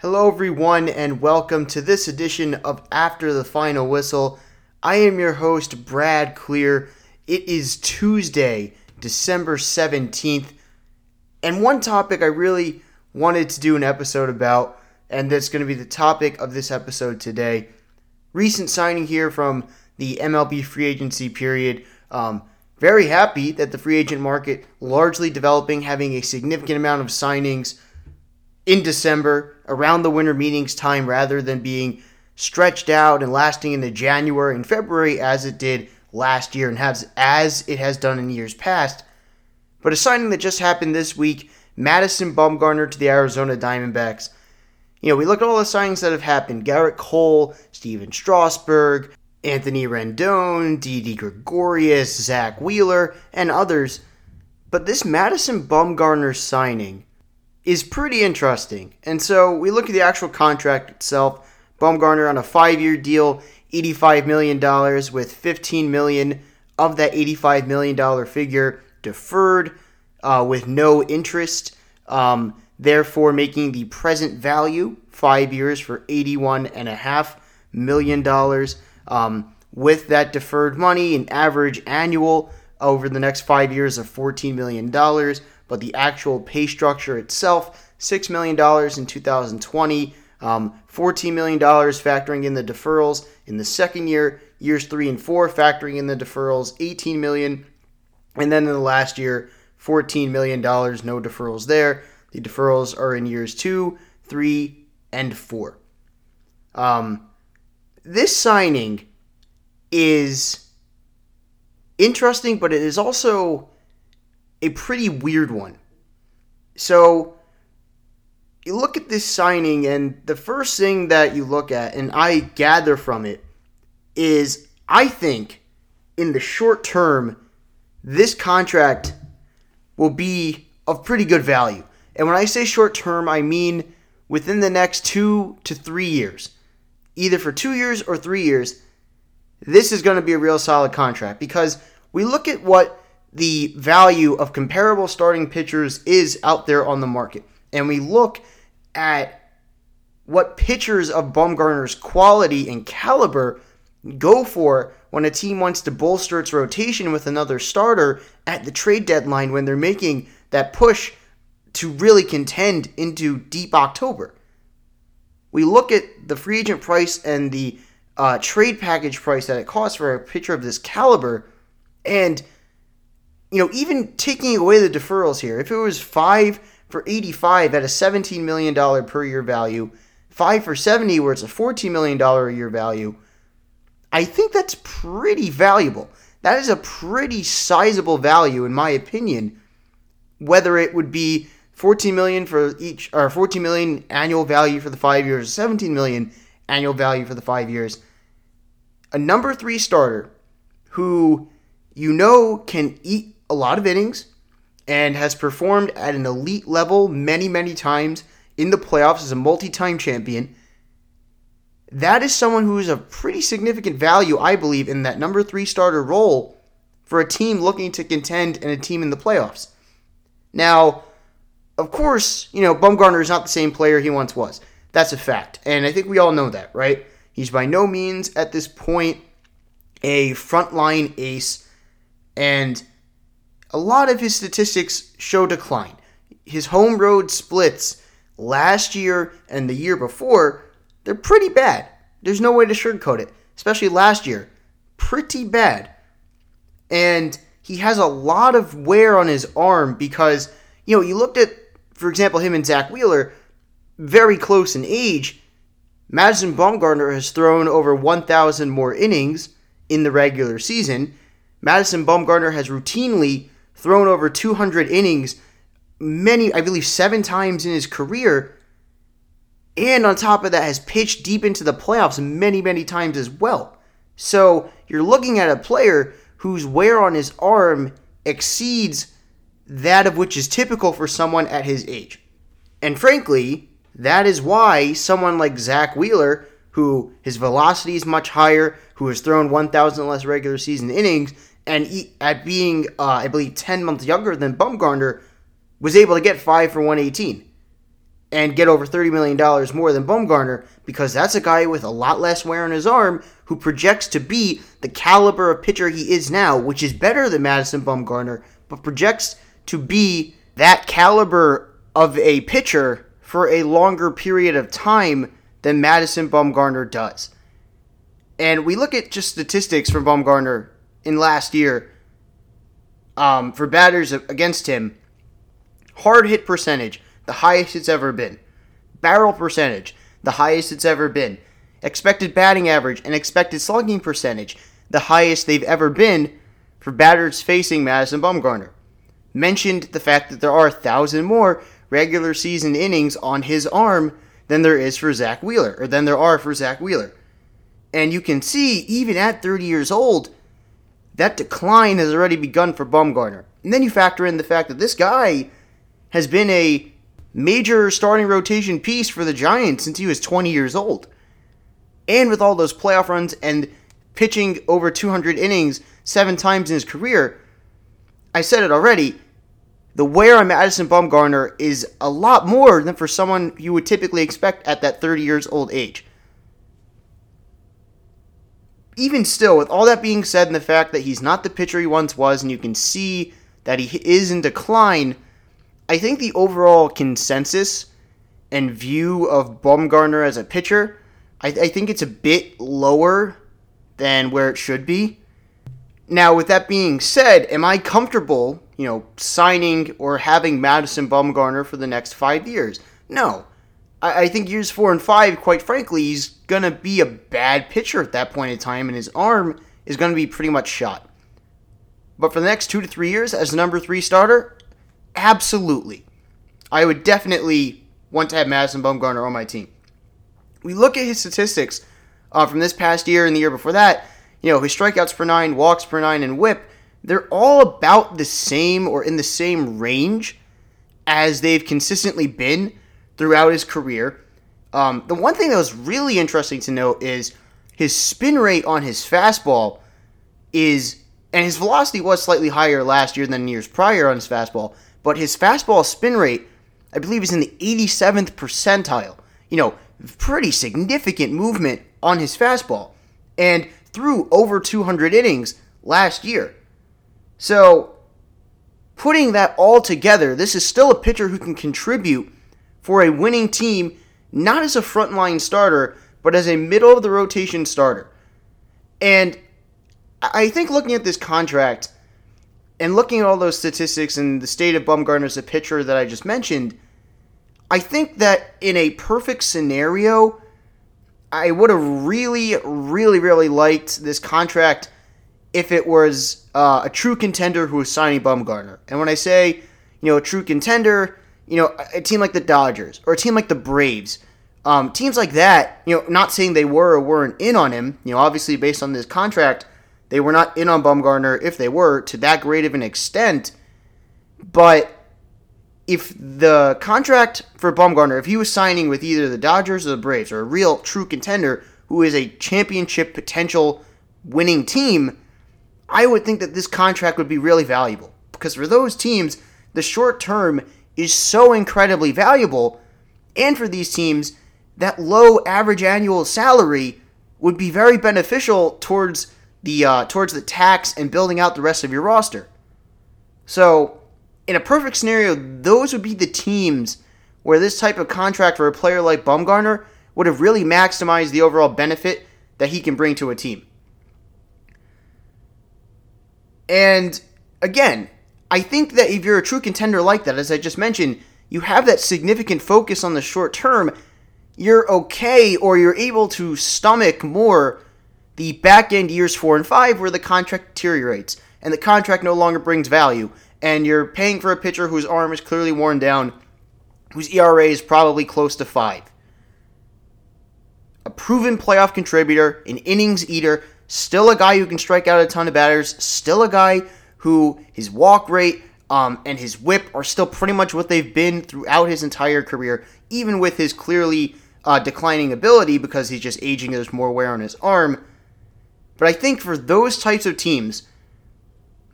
Hello, everyone, and welcome to this edition of After the Final Whistle. I am your host, Brad Klier. It is Tuesday, December 17th, and one topic I really wanted to do an episode about, and that's going to be the topic of this episode today. Recent signing here from the MLB free agency period. Um, very happy that the free agent market largely developing, having a significant amount of signings in December around the winter meetings time rather than being stretched out and lasting into January and February as it did last year and has as it has done in years past. But a signing that just happened this week, Madison Bumgarner to the Arizona Diamondbacks. You know, we look at all the signings that have happened. Gerrit Cole, Stephen Strasburg, Anthony Rendon, Didi Gregorius, Zack Wheeler, and others. But this Madison Bumgarner signing is pretty interesting. And so we look at the actual contract itself. Bumgarner on a five-year deal, $85 million, with 15 million of that $85 million figure deferred uh, with no interest, um, therefore making the present value five years for $81.5 million. Um, with that deferred money, an average annual over the next five years of $14 million but the actual pay structure itself, $6 million in 2020, um, $14 million factoring in the deferrals in the second year, years three and four factoring in the deferrals, 18 million, and then in the last year, $14 million, no deferrals there. The deferrals are in years two, three, and four. Um, this signing is interesting, but it is also a pretty weird one. So you look at this signing, and the first thing that you look at, and I gather from it, is I think in the short term, this contract will be of pretty good value. And when I say short term, I mean within the next two to three years. Either for two years or three years, this is going to be a real solid contract because we look at what the value of comparable starting pitchers is out there on the market. And we look at what pitchers of Bumgarner's quality and caliber go for when a team wants to bolster its rotation with another starter at the trade deadline when they're making that push to really contend into deep October. We look at the free agent price and the uh, trade package price that it costs for a pitcher of this caliber, and you know, even taking away the deferrals here, if it was five for 85 at a $17 million per year value, five for 70 where it's a $14 million a year value, I think that's pretty valuable. That is a pretty sizable value, in my opinion. Whether it would be 14 million for each, or 14 million annual value for the five years, 17 million annual value for the five years. A number three starter who you know can eat a lot of innings and has performed at an elite level many, many times in the playoffs as a multi time champion. That is someone who is a pretty significant value, I believe, in that number three starter role for a team looking to contend and a team in the playoffs. Now, of course, you know, Bumgarner is not the same player he once was. That's a fact. And I think we all know that, right? He's by no means at this point a frontline ace. And a lot of his statistics show decline. His home road splits last year and the year before, they're pretty bad. There's no way to sugarcoat it, especially last year. Pretty bad. And he has a lot of wear on his arm because, you know, you looked at, for example, him and Zack Wheeler, very close in age. Madison Bumgarner has thrown over 1,000 more innings in the regular season. Madison Bumgarner has routinely thrown over 200 innings, many, I believe, seven times in his career. And on top of that, has pitched deep into the playoffs many, many times as well. So you're looking at a player whose wear on his arm exceeds that of which is typical for someone at his age. And frankly, that is why someone like Zack Wheeler, who his velocity is much higher, who has thrown 1,000 less regular season innings, and he, at being, uh, I believe, 10 months younger than Bumgarner, was able to get 5 for 118. and get over $30 million more than Bumgarner because that's a guy with a lot less wear on his arm who projects to be the caliber of pitcher he is now, which is better than Madison Bumgarner, but projects to be that caliber of a pitcher for a longer period of time than Madison Bumgarner does. And we look at just statistics from Bumgarner in last year um, for batters against him. Hard hit percentage, the highest it's ever been. Barrel percentage, the highest it's ever been. Expected batting average and expected slugging percentage, the highest they've ever been for batters facing Madison Bumgarner. Mentioned the fact that there are a thousand more regular season innings on his arm than there is for Zack Wheeler, or than there are for Zack Wheeler. And you can see, even at 30 years old, that decline has already begun for Bumgarner. And then you factor in the fact that this guy has been a major starting rotation piece for the Giants since he was 20 years old. And with all those playoff runs and pitching over 200 innings seven times in his career, I said it already. The wear on Madison Bumgarner is a lot more than for someone you would typically expect at that 30 years old age. Even still, with all that being said, and the fact that he's not the pitcher he once was, and you can see that he is in decline, I think the overall consensus and view of Bumgarner as a pitcher, I, I think it's a bit lower than where it should be. Now, with that being said, am I comfortable, you know, signing or having Madison Bumgarner for the next five years? No. I, I think years four and five, quite frankly, he's going to be a bad pitcher at that point in time, and his arm is going to be pretty much shot. But for the next two to three years, as the number three starter, absolutely. I would definitely want to have Madison Bumgarner on my team. We look at his statistics uh, from this past year and the year before that. You know, his strikeouts per nine, walks per nine, and whip, they're all about the same or in the same range as they've consistently been throughout his career. Um, the one thing that was really interesting to note is his spin rate on his fastball is, and his velocity was slightly higher last year than years prior on his fastball, but his fastball spin rate, I believe, is in the 87th percentile. You know, pretty significant movement on his fastball. And threw over 200 innings last year. So, putting that all together, this is still a pitcher who can contribute for a winning team, not as a frontline starter, but as a middle of the rotation starter. And I think looking at this contract and looking at all those statistics and the state of Bumgarner as a pitcher that I just mentioned, I think that in a perfect scenario, I would have really, really, really liked this contract if it was uh, a true contender who was signing Bumgarner. And when I say, you know, a true contender, you know, a team like the Dodgers or a team like the Braves, um, teams like that, you know, not saying they were or weren't in on him, you know, obviously based on this contract, they were not in on Bumgarner if they were to that great of an extent. But if the contract for Bumgarner, if he was signing with either the Dodgers or the Braves, or a real true contender who is a championship potential winning team, I would think that this contract would be really valuable. Because for those teams, the short term is so incredibly valuable. And for these teams, that low average annual salary would be very beneficial towards the uh, towards the tax and building out the rest of your roster. So in a perfect scenario, those would be the teams where this type of contract for a player like Bumgarner would have really maximized the overall benefit that he can bring to a team. And again, I think that if you're a true contender like that, as I just mentioned, you have that significant focus on the short term, you're okay or you're able to stomach more the back end years four and five where the contract deteriorates and the contract no longer brings value and you're paying for a pitcher whose arm is clearly worn down, whose ERA is probably close to five. A proven playoff contributor, an innings eater, still a guy who can strike out a ton of batters, still a guy who his walk rate um, and his whip are still pretty much what they've been throughout his entire career, even with his clearly uh, declining ability because he's just aging, there's more wear on his arm. But I think for those types of teams,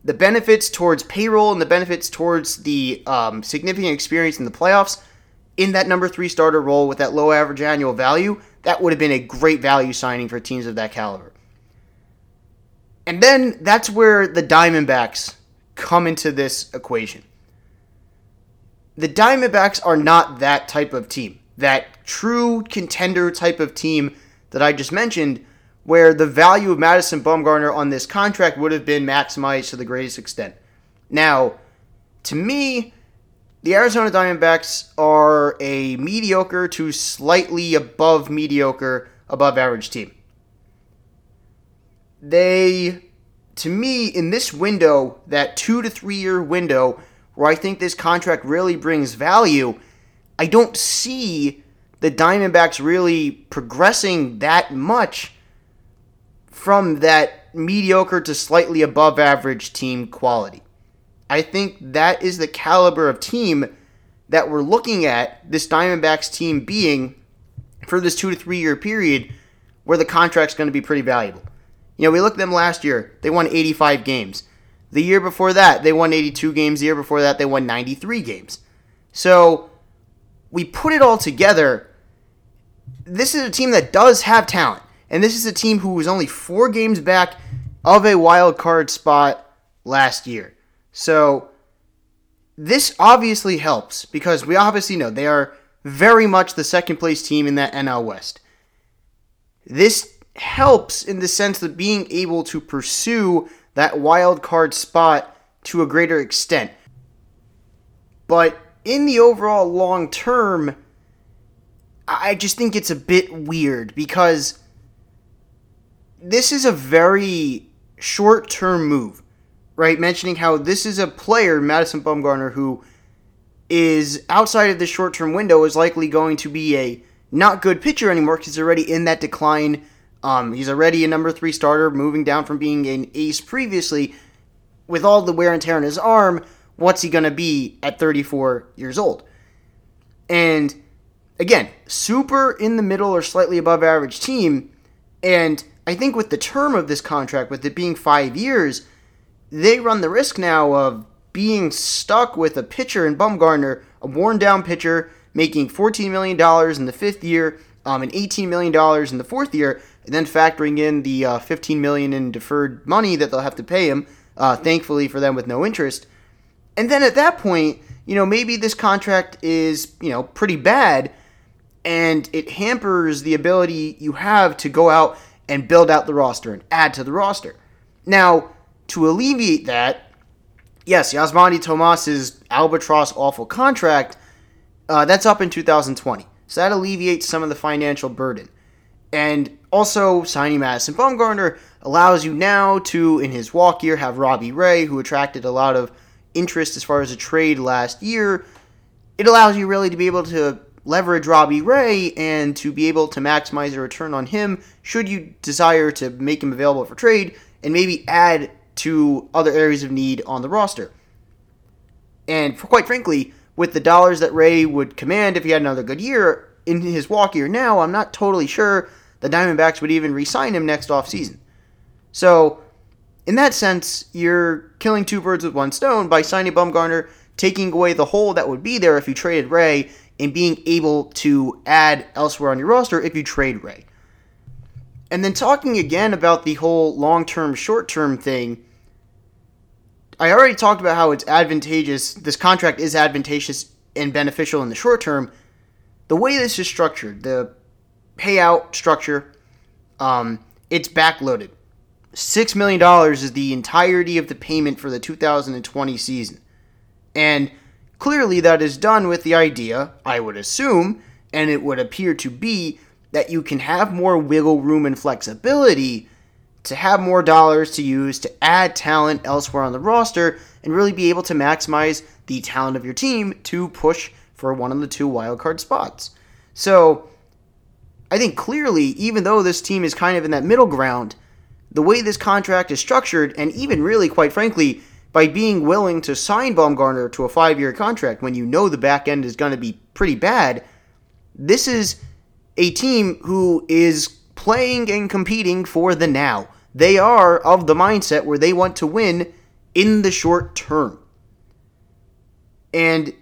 the benefits towards payroll and the benefits towards the um, significant experience in the playoffs, in that number three starter role with that low average annual value, that would have been a great value signing for teams of that caliber. And then that's where the Diamondbacks come into this equation. The Diamondbacks are not that type of team, that true contender type of team that I just mentioned, where the value of Madison Bumgarner on this contract would have been maximized to the greatest extent. Now, to me, the Arizona Diamondbacks are a mediocre to slightly above mediocre, above average team. They, to me, in this window, that two to three year window where I think this contract really brings value, I don't see the Diamondbacks really progressing that much from that mediocre to slightly above average team quality. I think that is the caliber of team that we're looking at this Diamondbacks team being for this two to three year period where the contract's going to be pretty valuable. You know, we looked at them last year, they won 85 games. The year before that, they won 82 games. The year before that, they won 93 games. So we put it all together. This is a team that does have talent. And this is a team who was only four games back of a wild card spot last year. So this obviously helps because we obviously know they are very much the second place team in that NL West. This helps in the sense that being able to pursue that wild card spot to a greater extent. But in the overall long term, I just think it's a bit weird because this is a very short term move right? Mentioning how this is a player, Madison Bumgarner, who is outside of the short term window, is likely going to be a not good pitcher anymore because he's already in that decline. Um, he's already a number three starter, moving down from being an ace previously. With all the wear and tear on his arm, what's he going to be at 34 years old? And again, super in the middle or slightly above average team. And I think with the term of this contract, with it being five years, they run the risk now of being stuck with a pitcher in Bumgarner, a worn down pitcher, making $14 million in the fifth year, um, and $18 million in the fourth year, and then factoring in the uh, 15 million in deferred money that they'll have to pay him, uh, thankfully for them with no interest. And then at that point, you know, maybe this contract is, you know, pretty bad and it hampers the ability you have to go out and build out the roster and add to the roster. Now, to alleviate that, yes, Yasmany Tomas's albatross awful contract, uh, that's up in 2020. So that alleviates some of the financial burden. And also, signing Madison Bumgarner allows you now to, in his walk year, have Robbie Ray, who attracted a lot of interest as far as a trade last year. It allows you really to be able to leverage Robbie Ray and to be able to maximize a return on him should you desire to make him available for trade and maybe add to other areas of need on the roster. And quite frankly, with the dollars that Ray would command if he had another good year in his walk year now, I'm not totally sure the Diamondbacks would even re-sign him next offseason. So, in that sense, you're killing two birds with one stone by signing Bumgarner, taking away the hole that would be there if you traded Ray, and being able to add elsewhere on your roster if you trade Ray. And then talking again about the whole long term, short term thing, I already talked about how it's advantageous. This contract is advantageous and beneficial in the short term. The way this is structured, the payout structure, um, it's backloaded. $6 million is the entirety of the payment for the 2020 season. And clearly, that is done with the idea, I would assume, and it would appear to be, that you can have more wiggle room and flexibility to have more dollars to use to add talent elsewhere on the roster and really be able to maximize the talent of your team to push for one of the two wildcard spots. So, I think clearly, even though this team is kind of in that middle ground, the way this contract is structured, and even really, quite frankly, by being willing to sign Bumgarner to a five year contract when you know the back end is going to be pretty bad, this is a team who is playing and competing for the now. They are of the mindset where they want to win in the short term. And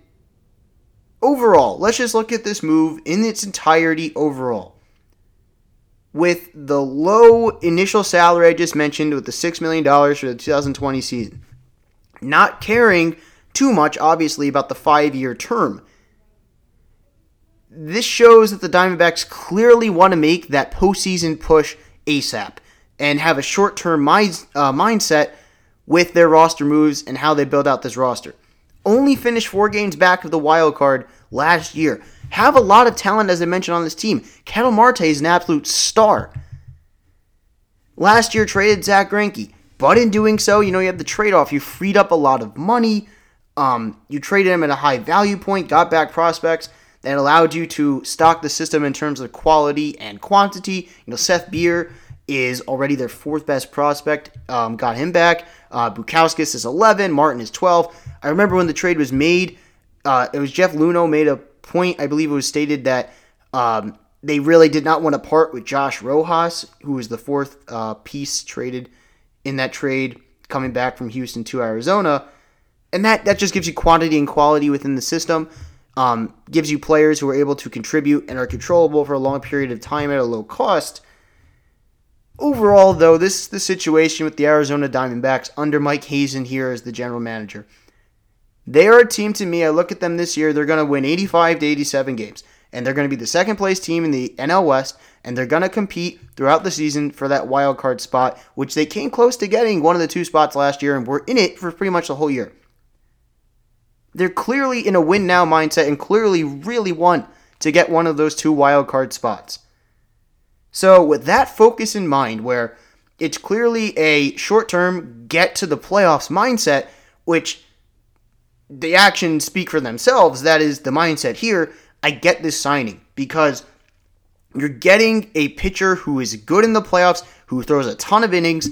overall, let's just look at this move in its entirety overall. With the low initial salary I just mentioned, with the $6 million for the 2020 season, not caring too much, obviously, about the five year term. This shows that the Diamondbacks clearly want to make that postseason push ASAP and have a short term mind, uh, mindset with their roster moves and how they build out this roster. Only finished four games back of the wild card last year. Have a lot of talent, as I mentioned, on this team. Ketel Marte is an absolute star. Last year traded Zack Greinke, but in doing so, you know you have the trade off. You freed up a lot of money. Um, you traded him at a high value point, got back prospects that allowed you to stock the system in terms of quality and quantity. You know, Seth Beer is already their fourth best prospect. Um, got him back. Uh, Bukauskas is 11. Martin is 12. I remember when the trade was made, uh, it was Jeff Luhnow made a point. I believe it was stated that um, they really did not want to part with Josh Rojas, who was the fourth uh, piece traded in that trade coming back from Houston to Arizona. And that, that just gives you quantity and quality within the system. Um, gives you players who are able to contribute and are controllable for a long period of time at a low cost. Overall, though, this is the situation with the Arizona Diamondbacks under Mike Hazen here as the general manager. They are a team to me. I look at them this year, they're going to win 85 to 87 games. And they're going to be the second place team in the NL West. And they're going to compete throughout the season for that wild card spot, which they came close to getting one of the two spots last year and were in it for pretty much the whole year. They're clearly in a win now mindset and clearly really want to get one of those two wild card spots. So, with that focus in mind, where it's clearly a short term get to the playoffs mindset, which the actions speak for themselves. That is the mindset here. I get this signing because you're getting a pitcher who is good in the playoffs, who throws a ton of innings,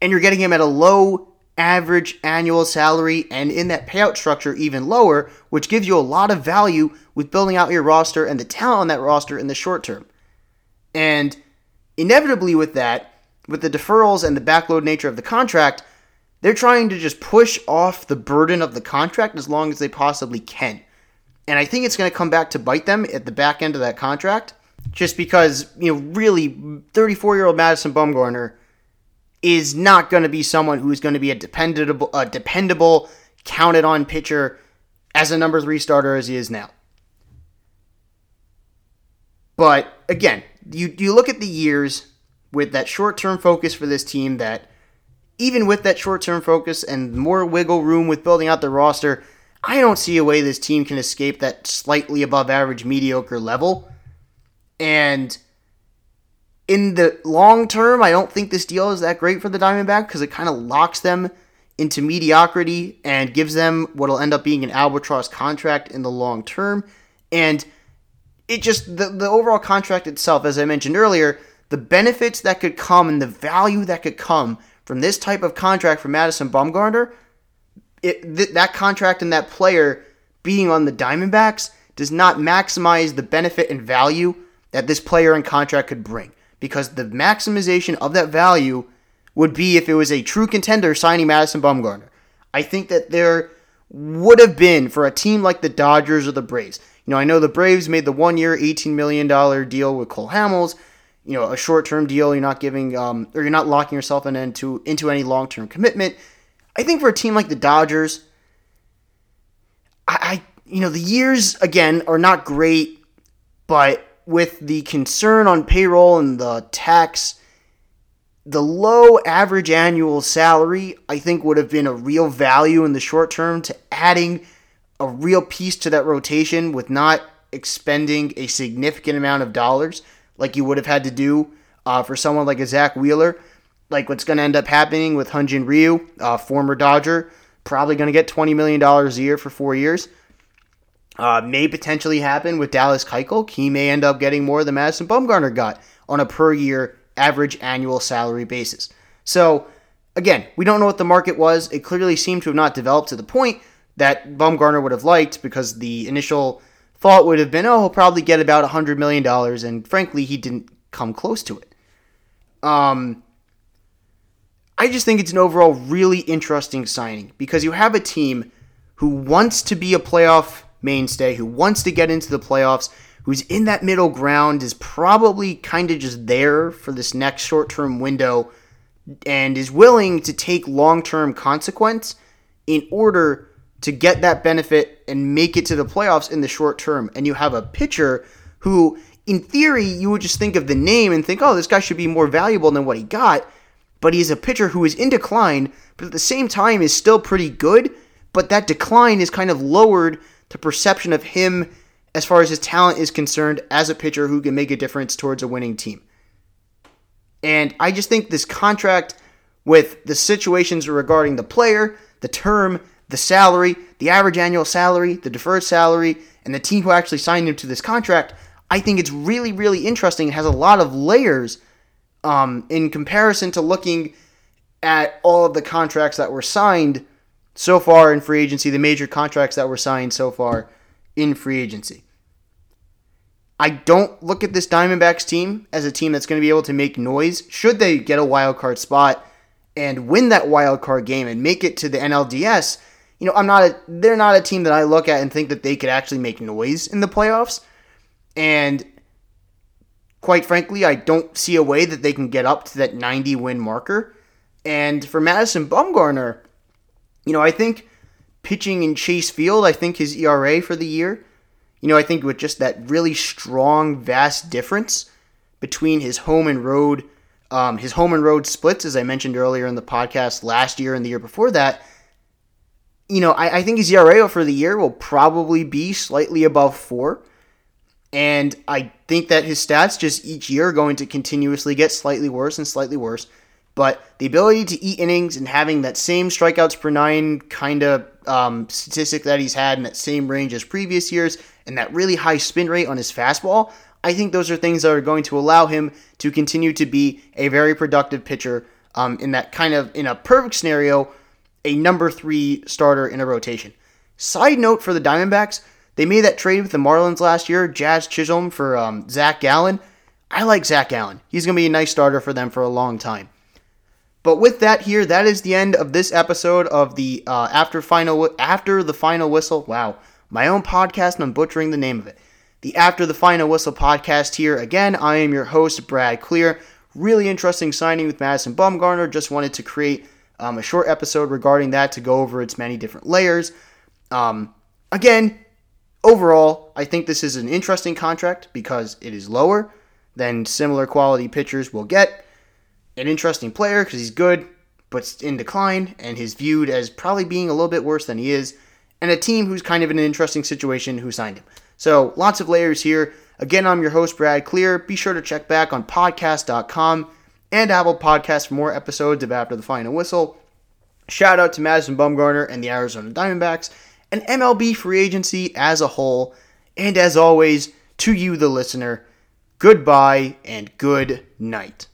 and you're getting him at a low average annual salary and in that payout structure even lower, which gives you a lot of value with building out your roster and the talent on that roster in the short term. And inevitably, with that, with the deferrals and the backload nature of the contract, they're trying to just push off the burden of the contract as long as they possibly can. And I think it's going to come back to bite them at the back end of that contract, just because, you know, really, 34 year old Madison Bumgarner is not going to be someone who is going to be a dependable, a dependable, counted on pitcher as a number three starter as he is now. But again, you, you look at the years with that short term focus for this team that even with that short term focus and more wiggle room with building out the roster, I don't see a way this team can escape that slightly above average mediocre level. And in the long term, I don't think this deal is that great for the Diamondback because it kind of locks them into mediocrity and gives them what'll end up being an albatross contract in the long term. And it just, the, the overall contract itself, as I mentioned earlier, the benefits that could come and the value that could come from this type of contract for Madison Bumgarner, it, th- that contract and that player being on the Diamondbacks does not maximize the benefit and value that this player and contract could bring. Because the maximization of that value would be if it was a true contender signing Madison Bumgarner. I think that there would have been for a team like the Dodgers or the Braves. You know, I know the Braves made the one year, $18 million deal with Cole Hamels you know a short term deal. You're not giving um, or you're not locking yourself in into into any long term commitment. I think for a team like the Dodgers, I, I you know the years again are not great, but with the concern on payroll and the tax, the low average annual salary I think would have been a real value in the short term to adding a real piece to that rotation with not expending a significant amount of dollars like you would have had to do uh, for someone like a Zack Wheeler. Like what's going to end up happening with Hyun-Jin Ryu, uh, former Dodger, probably going to get $20 million a year for four years. Uh, may potentially happen with Dallas Keuchel. He may end up getting more than Madison Bumgarner got on a per year average annual salary basis. So, again, we don't know what the market was. It clearly seemed to have not developed to the point that Bumgarner would have liked because the initial thought would have been, oh, he'll probably get about $100 million, and frankly, he didn't come close to it. Um, I just think it's an overall really interesting signing because you have a team who wants to be a playoff mainstay who wants to get into the playoffs, who's in that middle ground, is probably kind of just there for this next short term window and is willing to take long term consequence in order to get that benefit and make it to the playoffs in the short term. And you have a pitcher who, in theory, you would just think of the name and think, oh, this guy should be more valuable than what he got. But he's a pitcher who is in decline, but at the same time is still pretty good. But that decline is kind of lowered to perception of him as far as his talent is concerned as a pitcher who can make a difference towards a winning team. And I just think this contract with the situations regarding the player, the term, the salary, the average annual salary, the deferred salary, and the team who actually signed him to this contract, I think it's really, really interesting. It has a lot of layers um, in comparison to looking at all of the contracts that were signed so far in free agency, the major contracts that were signed so far in free agency. I don't look at this Diamondbacks team as a team that's going to be able to make noise should they get a wild card spot and win that wild card game and make it to the NLDS. You know, I'm not a, they're not a team that I look at and think that they could actually make noise in the playoffs. And quite frankly, I don't see a way that they can get up to that 90 win marker. And for Madison Bumgarner, you know, I think pitching in Chase Field, I think his ERA for the year you know, I think with just that really strong, vast difference between his home and road, um, his home and road splits, as I mentioned earlier in the podcast last year and the year before that, you know, I, I think his ERA for the year will probably be slightly above four. And I think that his stats just each year are going to continuously get slightly worse and slightly worse. But the ability to eat innings and having that same strikeouts per nine kind of um, statistic that he's had in that same range as previous years and that really high spin rate on his fastball, I think those are things that are going to allow him to continue to be a very productive pitcher um, in that kind of, in a perfect scenario, a number three starter in a rotation. Side note for the Diamondbacks, they made that trade with the Marlins last year, Jazz Chisholm for um, Zac Gallen. I like Zac Gallen. He's going to be a nice starter for them for a long time. But with that here, that is the end of this episode of the uh, after final after the final whistle. Wow, my own podcast, and I'm butchering the name of it. The After the Final Whistle podcast here. Again, I am your host, Brad Klier. Really interesting signing with Madison Bumgarner. Just wanted to create um, a short episode regarding that to go over its many different layers. Um, again, overall, I think this is an interesting contract because it is lower than similar quality pitchers will get. An interesting player because he's good, but in decline, and he's viewed as probably being a little bit worse than he is and a team who's kind of in an interesting situation who signed him. So lots of layers here. Again, I'm your host, Brad Klier. Be sure to check back on podcast.com and Apple Podcasts for more episodes of After the Final Whistle. Shout out to Madison Bumgarner and the Arizona Diamondbacks and MLB free agency as a whole. And as always, to you, the listener, goodbye and good night.